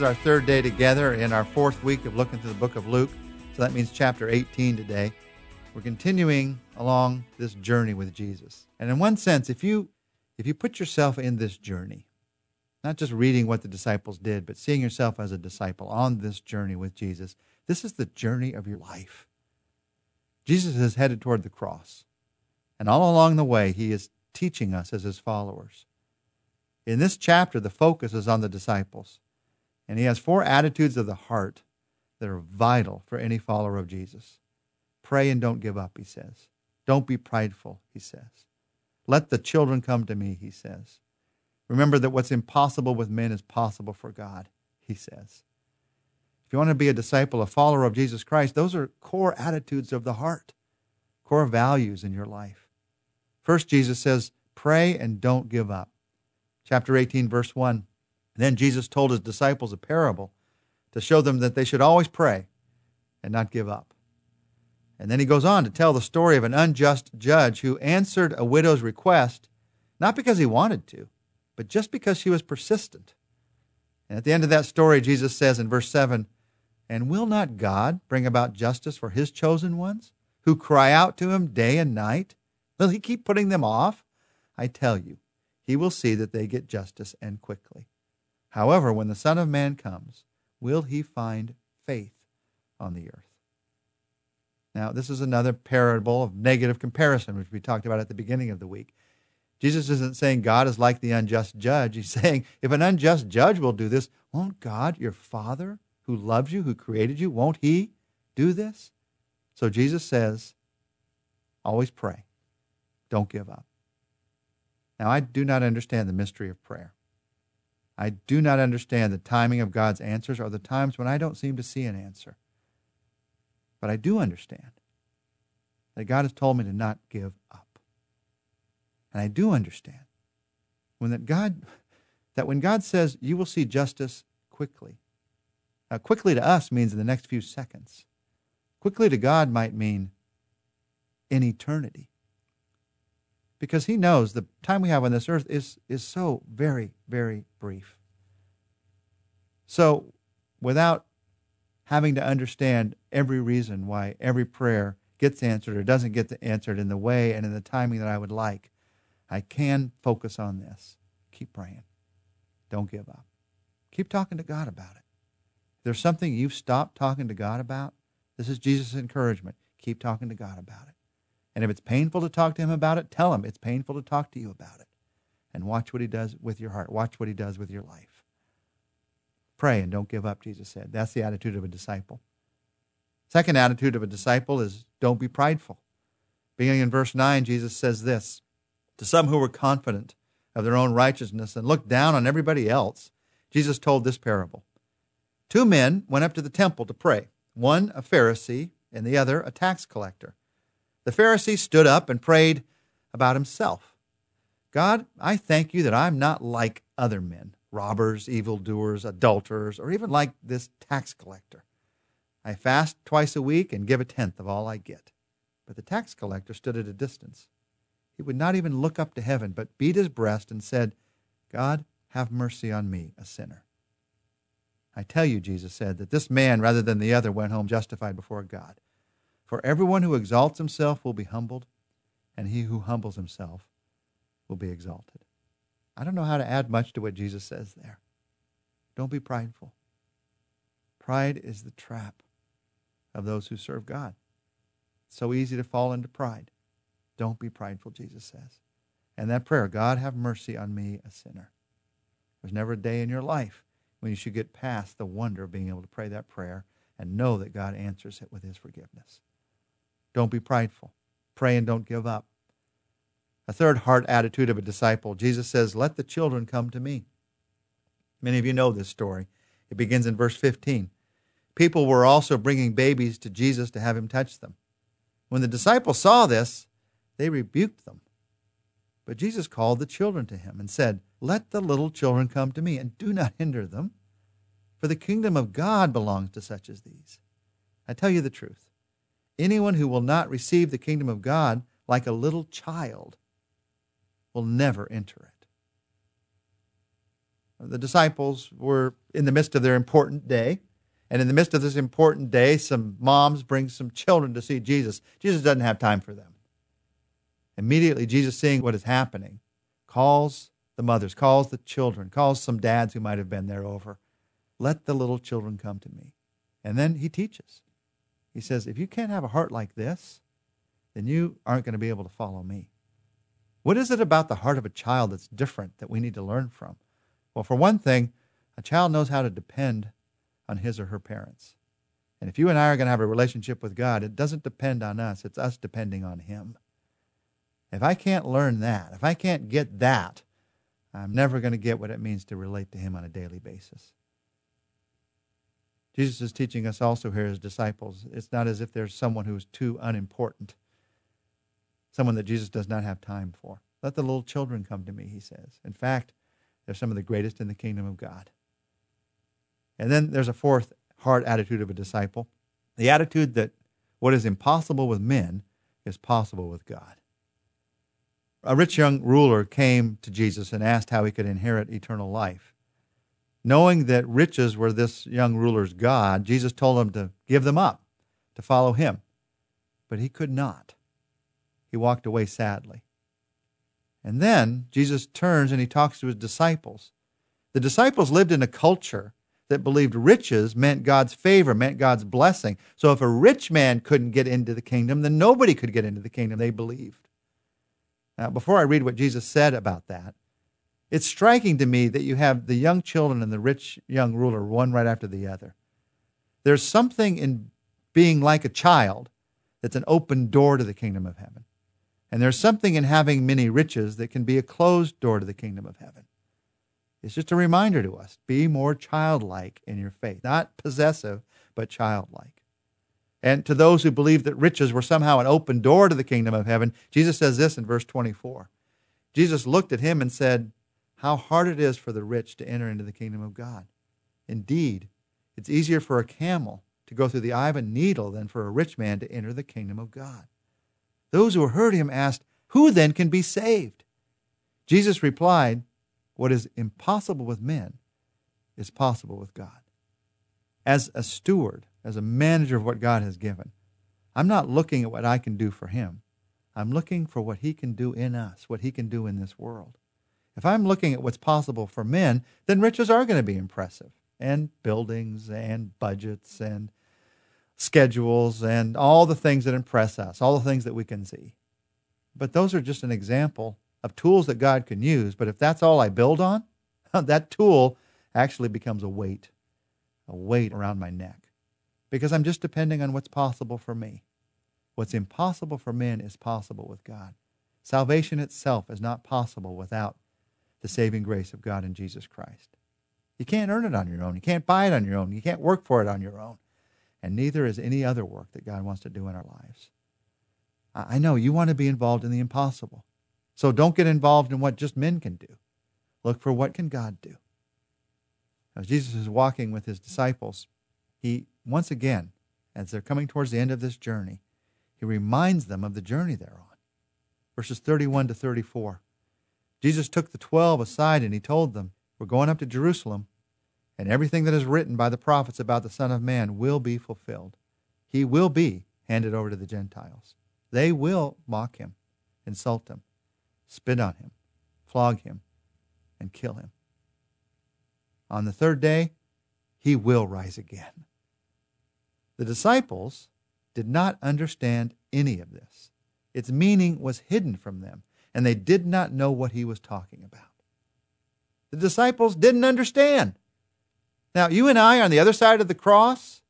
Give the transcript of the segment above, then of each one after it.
is our third day together in our fourth week of looking through the book of Luke. So that means chapter 18 today. We're continuing along this journey with Jesus. And in one sense, if you if you put yourself in this journey, not just reading what the disciples did, but seeing yourself as a disciple on this journey with Jesus, this is the journey of your life. Jesus is headed toward the cross. And all along the way, he is teaching us as his followers. In this chapter, the focus is on the disciples. And he has four attitudes of the heart that are vital for any follower of Jesus. Pray and don't give up, he says. Don't be prideful, he says. Let the children come to me, he says. Remember that what's impossible with men is possible for God, he says. If you want to be a disciple, a follower of Jesus Christ, those are core attitudes of the heart, core values in your life. First, Jesus says, pray and don't give up. Chapter 18, verse 1. Then Jesus told his disciples a parable to show them that they should always pray and not give up. And then he goes on to tell the story of an unjust judge who answered a widow's request, not because he wanted to, but just because she was persistent. And at the end of that story, Jesus says in verse 7 And will not God bring about justice for his chosen ones, who cry out to him day and night? Will he keep putting them off? I tell you, he will see that they get justice and quickly. However, when the Son of Man comes, will he find faith on the earth? Now, this is another parable of negative comparison, which we talked about at the beginning of the week. Jesus isn't saying God is like the unjust judge. He's saying if an unjust judge will do this, won't God, your Father, who loves you, who created you, won't He do this? So Jesus says, always pray. Don't give up. Now, I do not understand the mystery of prayer. I do not understand the timing of God's answers or the times when I don't seem to see an answer. But I do understand that God has told me to not give up. And I do understand when that God that when God says you will see justice quickly. Now, quickly to us means in the next few seconds. Quickly to God might mean in eternity. Because he knows the time we have on this earth is, is so very, very brief. So, without having to understand every reason why every prayer gets answered or doesn't get answered in the way and in the timing that I would like, I can focus on this. Keep praying. Don't give up. Keep talking to God about it. If there's something you've stopped talking to God about, this is Jesus' encouragement. Keep talking to God about it. And if it's painful to talk to Him about it, tell Him it's painful to talk to you about it. And watch what He does with your heart. Watch what He does with your life. Pray and don't give up, Jesus said. That's the attitude of a disciple. Second attitude of a disciple is don't be prideful. Beginning in verse 9, Jesus says this To some who were confident of their own righteousness and looked down on everybody else, Jesus told this parable. Two men went up to the temple to pray, one a Pharisee and the other a tax collector. The Pharisee stood up and prayed about himself God, I thank you that I'm not like other men robbers, evildoers, adulterers, or even like this tax collector. I fast twice a week and give a tenth of all I get. But the tax collector stood at a distance. He would not even look up to heaven, but beat his breast and said, God, have mercy on me, a sinner. I tell you, Jesus said, that this man rather than the other went home justified before God. For everyone who exalts himself will be humbled, and he who humbles himself will be exalted. I don't know how to add much to what Jesus says there. Don't be prideful. Pride is the trap of those who serve God. It's so easy to fall into pride. Don't be prideful, Jesus says. And that prayer, God have mercy on me, a sinner. There's never a day in your life when you should get past the wonder of being able to pray that prayer and know that God answers it with his forgiveness. Don't be prideful. Pray and don't give up. A third heart attitude of a disciple. Jesus says, Let the children come to me. Many of you know this story. It begins in verse 15. People were also bringing babies to Jesus to have him touch them. When the disciples saw this, they rebuked them. But Jesus called the children to him and said, Let the little children come to me, and do not hinder them, for the kingdom of God belongs to such as these. I tell you the truth. Anyone who will not receive the kingdom of God like a little child will never enter it. The disciples were in the midst of their important day. And in the midst of this important day, some moms bring some children to see Jesus. Jesus doesn't have time for them. Immediately, Jesus, seeing what is happening, calls the mothers, calls the children, calls some dads who might have been there over. Let the little children come to me. And then he teaches. He says, if you can't have a heart like this, then you aren't going to be able to follow me. What is it about the heart of a child that's different that we need to learn from? Well, for one thing, a child knows how to depend on his or her parents. And if you and I are going to have a relationship with God, it doesn't depend on us, it's us depending on Him. If I can't learn that, if I can't get that, I'm never going to get what it means to relate to Him on a daily basis. Jesus is teaching us also here as disciples. It's not as if there's someone who's too unimportant, someone that Jesus does not have time for. Let the little children come to me, he says. In fact, they're some of the greatest in the kingdom of God. And then there's a fourth heart attitude of a disciple the attitude that what is impossible with men is possible with God. A rich young ruler came to Jesus and asked how he could inherit eternal life. Knowing that riches were this young ruler's God, Jesus told him to give them up, to follow him. But he could not. He walked away sadly. And then Jesus turns and he talks to his disciples. The disciples lived in a culture that believed riches meant God's favor, meant God's blessing. So if a rich man couldn't get into the kingdom, then nobody could get into the kingdom, they believed. Now, before I read what Jesus said about that, it's striking to me that you have the young children and the rich young ruler, one right after the other. There's something in being like a child that's an open door to the kingdom of heaven. And there's something in having many riches that can be a closed door to the kingdom of heaven. It's just a reminder to us be more childlike in your faith, not possessive, but childlike. And to those who believe that riches were somehow an open door to the kingdom of heaven, Jesus says this in verse 24. Jesus looked at him and said, how hard it is for the rich to enter into the kingdom of God. Indeed, it's easier for a camel to go through the eye of a needle than for a rich man to enter the kingdom of God. Those who heard him asked, Who then can be saved? Jesus replied, What is impossible with men is possible with God. As a steward, as a manager of what God has given, I'm not looking at what I can do for him. I'm looking for what he can do in us, what he can do in this world. If I'm looking at what's possible for men, then riches are going to be impressive, and buildings, and budgets, and schedules, and all the things that impress us, all the things that we can see. But those are just an example of tools that God can use. But if that's all I build on, that tool actually becomes a weight, a weight around my neck, because I'm just depending on what's possible for me. What's impossible for men is possible with God. Salvation itself is not possible without the saving grace of God in Jesus Christ. You can't earn it on your own. You can't buy it on your own. You can't work for it on your own. And neither is any other work that God wants to do in our lives. I know you want to be involved in the impossible. So don't get involved in what just men can do. Look for what can God do. As Jesus is walking with his disciples, he once again, as they're coming towards the end of this journey, he reminds them of the journey they're on. Verses 31 to 34. Jesus took the twelve aside and he told them, We're going up to Jerusalem, and everything that is written by the prophets about the Son of Man will be fulfilled. He will be handed over to the Gentiles. They will mock him, insult him, spit on him, flog him, and kill him. On the third day, he will rise again. The disciples did not understand any of this. Its meaning was hidden from them and they did not know what he was talking about. The disciples didn't understand. Now, you and I are on the other side of the cross,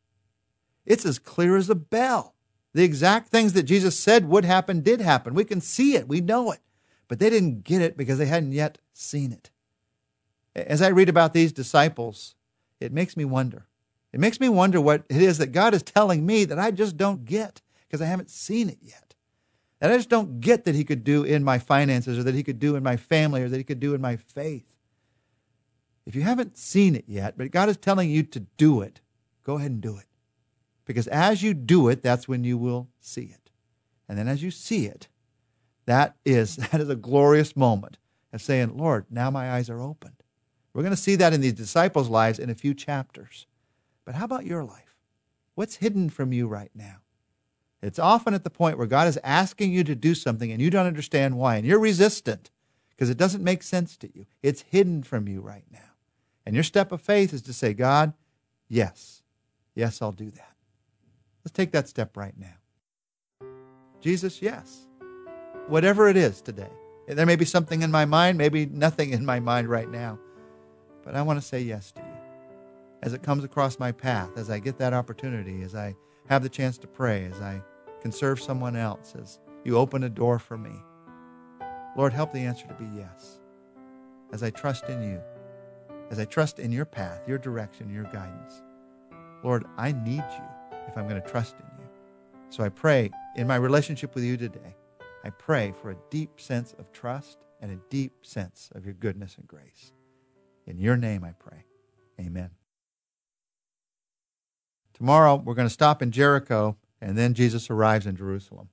it's as clear as a bell. The exact things that Jesus said would happen did happen. We can see it, we know it. But they didn't get it because they hadn't yet seen it. As I read about these disciples, it makes me wonder. It makes me wonder what it is that God is telling me that I just don't get because I haven't seen it yet. And I just don't get that he could do in my finances or that he could do in my family or that he could do in my faith. If you haven't seen it yet, but God is telling you to do it, go ahead and do it. Because as you do it, that's when you will see it. And then as you see it, that is that is a glorious moment of saying, Lord, now my eyes are opened. We're going to see that in these disciples' lives in a few chapters. But how about your life? What's hidden from you right now? It's often at the point where God is asking you to do something and you don't understand why, and you're resistant because it doesn't make sense to you. It's hidden from you right now. And your step of faith is to say, God, yes, yes, I'll do that. Let's take that step right now. Jesus, yes. Whatever it is today. There may be something in my mind, maybe nothing in my mind right now, but I want to say yes to you. As it comes across my path, as I get that opportunity, as I have the chance to pray, as I can serve someone else, as you open a door for me. Lord, help the answer to be yes. As I trust in you, as I trust in your path, your direction, your guidance. Lord, I need you if I'm going to trust in you. So I pray in my relationship with you today, I pray for a deep sense of trust and a deep sense of your goodness and grace. In your name I pray. Amen. Tomorrow we're going to stop in Jericho and then Jesus arrives in Jerusalem.